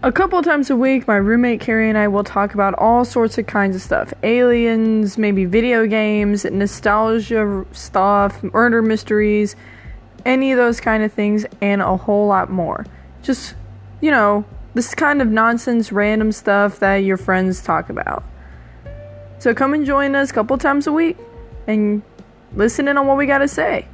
A couple times a week, my roommate Carrie and I will talk about all sorts of kinds of stuff aliens, maybe video games, nostalgia stuff, murder mysteries, any of those kind of things, and a whole lot more. Just, you know, this kind of nonsense, random stuff that your friends talk about. So come and join us a couple times a week and listen in on what we got to say.